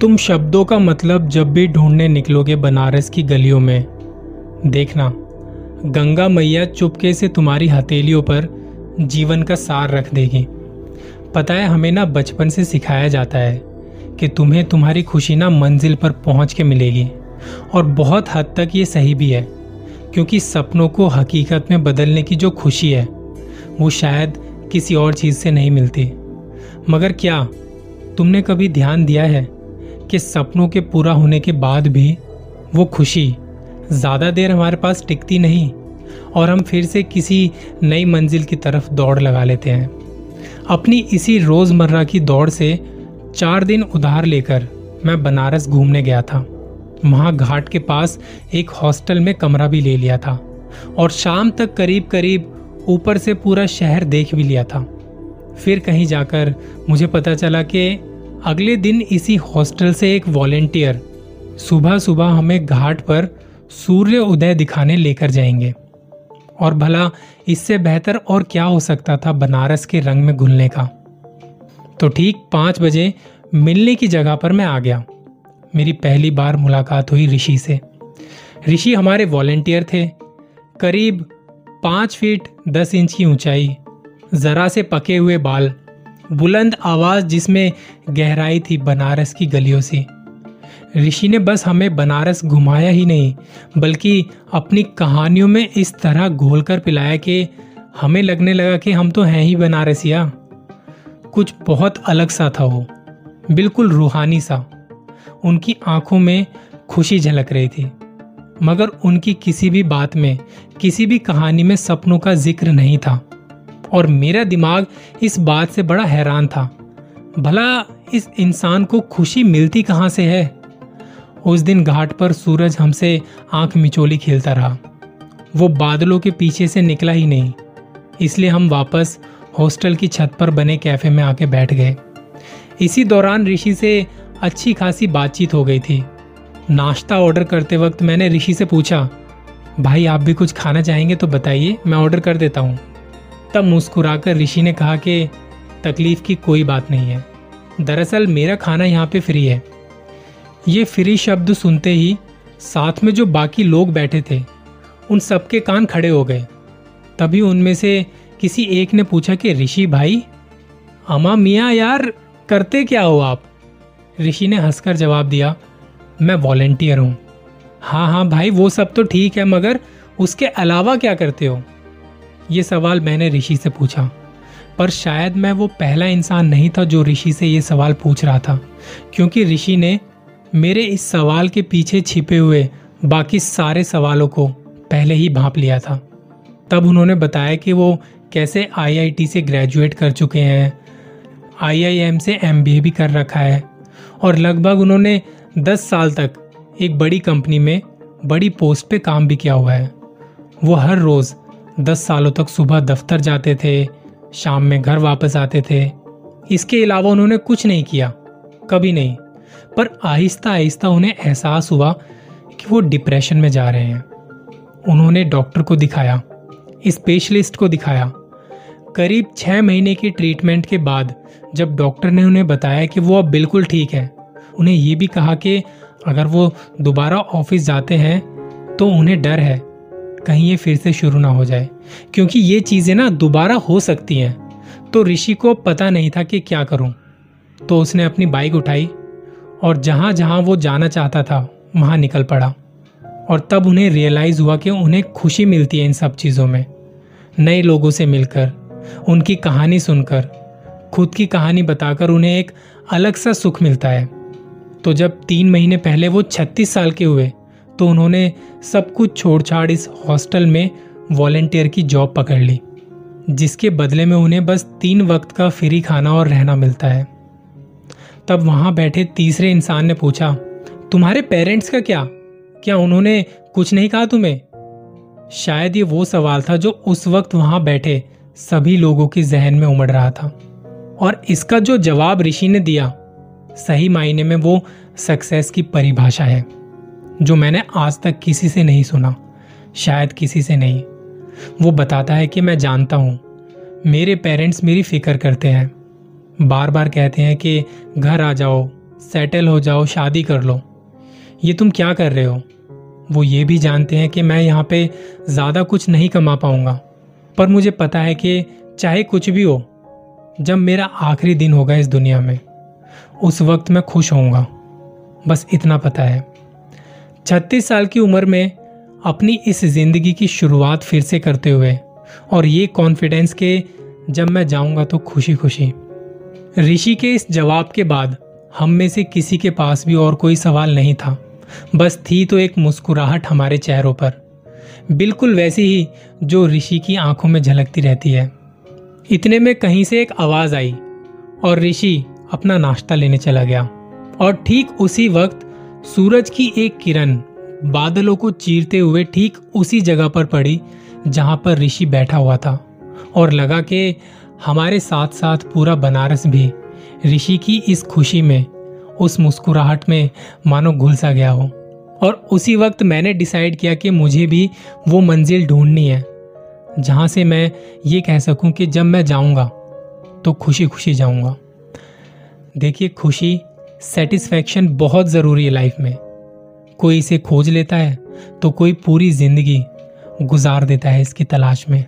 तुम शब्दों का मतलब जब भी ढूँढने निकलोगे बनारस की गलियों में। देखना, गंगा मैया चुपके से तुम्हारी हथेलियों पर जीवन का सार रख देगी। पता है, हमें ना बचपन से सिखाया जाता है कि तुम्हें तुम्हारी खुशी ना मंजिल पर पहुँच के मिलेगी। और बहुत हद तक ये सही भी है, क्योंकि सपनों को हकीकत में बदलने की जो खुशी है, वो शायद किसी और चीज़ से नहीं मिलती। मगर क्या तुमने कभी ध्यान दिया है कि सपनों के पूरा होने के बाद भी वो खुशी ज़्यादा देर हमारे पास टिकती नहीं और हम फिर से किसी नई मंजिल की तरफ़ दौड़ लगा लेते हैं। अपनी इसी रोज़मर्रा की दौड़ से चार दिन उधार लेकर मैं बनारस घूमने गया था। वहाँ घाट के पास एक हॉस्टल में कमरा भी ले लिया था और शाम तक करीब करीब ऊपर से पूरा शहर देख भी लिया था। फिर कहीं जाकर मुझे पता चला कि अगले दिन इसी हॉस्टल से एक वॉलेंटियर सुबह सुबह हमें घाट पर सूर्य उदय दिखाने लेकर जाएँगे। और भला इससे बेहतर और क्या हो सकता था बनारस के रंग में घुलने का? तो ठीक पाँच बजे मिलने की जगह पर मैं आ गया। मेरी पहली बार मुलाकात हुई ऋषि से। ऋषि हमारे वॉलेंटियर थे। करीब पाँच फीट दस इंच की ऊंचाई, जरा से पके हुए बाल बुलंद आवाज़ जिसमें गहराई थी बनारस की गलियों से। ऋषि ने बस हमें बनारस घुमाया ही नहीं, बल्कि अपनी कहानियों में इस तरह घोल कर पिलाया कि हमें लगने लगा कि हम तो हैं ही बनारसिया। कुछ बहुत अलग सा था वो, बिल्कुल रूहानी सा। उनकी आँखों में खुशी झलक रही थी, मगर उनकी किसी भी बात में, किसी भी कहानी में सपनों का ज़िक्र नहीं था। और मेरा दिमाग इस बात से बड़ा हैरान था। भला इस इंसान को खुशी मिलती कहाँ से है? उस दिन घाट पर सूरज हमसे आँख मिचोली खेलता रहा। वो बादलों के पीछे से निकला ही नहीं। इसलिए हम वापस हॉस्टल की छत पर बने कैफ़े में आके बैठ गए। इसी दौरान ऋषि से अच्छी खासी बातचीत हो गई थी। नाश्ता ऑर्डर करते वक्त मैंने ऋषि से पूछा, भाई, आप भी कुछ खाना चाहेंगे तो बताइए, मैं ऑर्डर कर देता हूँ। तब मुस्कुराकर ऋषि ने कहा कि तकलीफ़ की कोई बात नहीं है। दरअसल मेरा खाना यहाँ पे फ्री है। ये फ्री शब्द सुनते ही साथ में जो बाकी लोग बैठे थे, उन सबके कान खड़े हो गए। तभी उनमें से किसी एक ने पूछा कि, ऋषि भाई अमा मिया यार, करते क्या हो आप? ऋषि ने हंसकर जवाब दिया, मैं वॉलेंटियर हूँ। हाँ हाँ भाई, वो सब तो ठीक है, मगर उसके अलावा क्या करते हो? ये सवाल मैंने ऋषि से पूछा। पर शायद मैं वो पहला इंसान नहीं था जो ऋषि से ये सवाल पूछ रहा था, क्योंकि ऋषि ने मेरे इस सवाल के पीछे छिपे हुए बाकी सारे सवालों को पहले ही भाप लिया था। तब उन्होंने बताया कि वो कैसे आईआईटी से ग्रेजुएट कर चुके हैं आईआईएम से एमबीए भी कर रखा है, और लगभग उन्होंने 10 साल तक एक बड़ी कंपनी में बड़ी पोस्ट पे काम भी किया हुआ है। वो हर रोज़ दस सालों तक सुबह दफ्तर जाते थे, शाम में घर वापस आते थे। इसके अलावा उन्होंने कुछ नहीं किया, कभी नहीं। पर आहिस्ता आहिस्ता उन्हें एहसास हुआ कि वो डिप्रेशन में जा रहे हैं। उन्होंने डॉक्टर को दिखाया, स्पेशलिस्ट को दिखाया। करीब छह महीने की ट्रीटमेंट के बाद जब डॉक्टर ने उन्हें बताया कि वो अब बिल्कुल ठीक है, उन्हें ये भी कहा कि अगर वो दोबारा ऑफ़िस जाते हैं तो उन्हें डर है। कहीं ये फिर से शुरू ना हो जाए। क्योंकि ये चीज़ें ना दोबारा हो सकती हैं। तो ऋषि को पता नहीं था कि क्या करूँ। तो उसने अपनी बाइक उठाई और जहाँ जहाँ वो जाना चाहता था, वहाँ निकल पड़ा। और तब उन्हें रियलाइज़ हुआ कि उन्हें खुशी मिलती है इन सब चीज़ों में। नए लोगों से मिलकर, उनकी कहानी सुनकर, खुद की कहानी बताकर उन्हें एक अलग सा सुख मिलता है। तो जब तीन महीने पहले वो छत्तीस साल के हुए तो उन्होंने सब कुछ छोड़ छाड़ इस हॉस्टल में वॉलेंटियर की जॉब पकड़ ली, जिसके बदले में उन्हें बस तीन वक्त का फ्री खाना और रहना मिलता है। तब वहाँ बैठे तीसरे इंसान ने पूछा, तुम्हारे पेरेंट्स का क्या? क्या उन्होंने कुछ नहीं कहा तुम्हें? शायद ये वो सवाल था जो उस वक्त वहाँ बैठे सभी लोगों के जहन में उमड़ रहा था। और इसका जो जवाब ऋषि ने दिया, सही मायने में वो सक्सेस की परिभाषा है। जो मैंने आज तक किसी से नहीं सुना, शायद किसी से नहीं। वो बताता है कि मैं जानता हूँ, मेरे पेरेंट्स मेरी फ़िक्र करते हैं। बार बार कहते हैं कि घर आ जाओ सेटल हो जाओ, शादी कर लो। ये तुम क्या कर रहे हो? वो ये भी जानते हैं कि मैं यहाँ पे ज़्यादा कुछ नहीं कमा पाऊँगा। पर मुझे पता है कि चाहे कुछ भी हो, जब मेरा आखिरी दिन होगा इस दुनिया में, उस वक्त मैं खुश होऊँगा। बस इतना पता है। छत्तीस साल की उम्र में अपनी इस ज़िंदगी की शुरुआत फिर से करते हुए और ये कॉन्फिडेंस के जब मैं जाऊँगा तो खुशी खुशी ऋषि के इस जवाब के बाद हम में से किसी के पास भी और कोई सवाल नहीं था। बस थी तो एक मुस्कुराहट हमारे चेहरों पर। बिल्कुल वैसी ही जो ऋषि की आँखों में झलकती रहती है। इतने में कहीं से एक आवाज़ आई और ऋषि अपना नाश्ता लेने चला गया। और ठीक उसी वक्त सूरज की एक किरण बादलों को चीरते हुए ठीक उसी जगह पर पड़ी, जहाँ पर ऋषि बैठा हुआ था, और लगा कि हमारे साथ साथ पूरा बनारस भी ऋषि की इस खुशी में, उस मुस्कुराहट में मानो घुल सा गया हो। और उसी वक्त मैंने डिसाइड किया कि मुझे भी वो मंजिल ढूंढनी है, जहाँ से मैं ये कह सकूँ कि जब मैं जाऊँगा तो खुशी खुशी जाऊँगा। देखिए, खुशी सेटिस्फैक्शन बहुत ज़रूरी है लाइफ में। कोई इसे खोज लेता है तो कोई पूरी ज़िंदगी गुजार देता है इसकी तलाश में।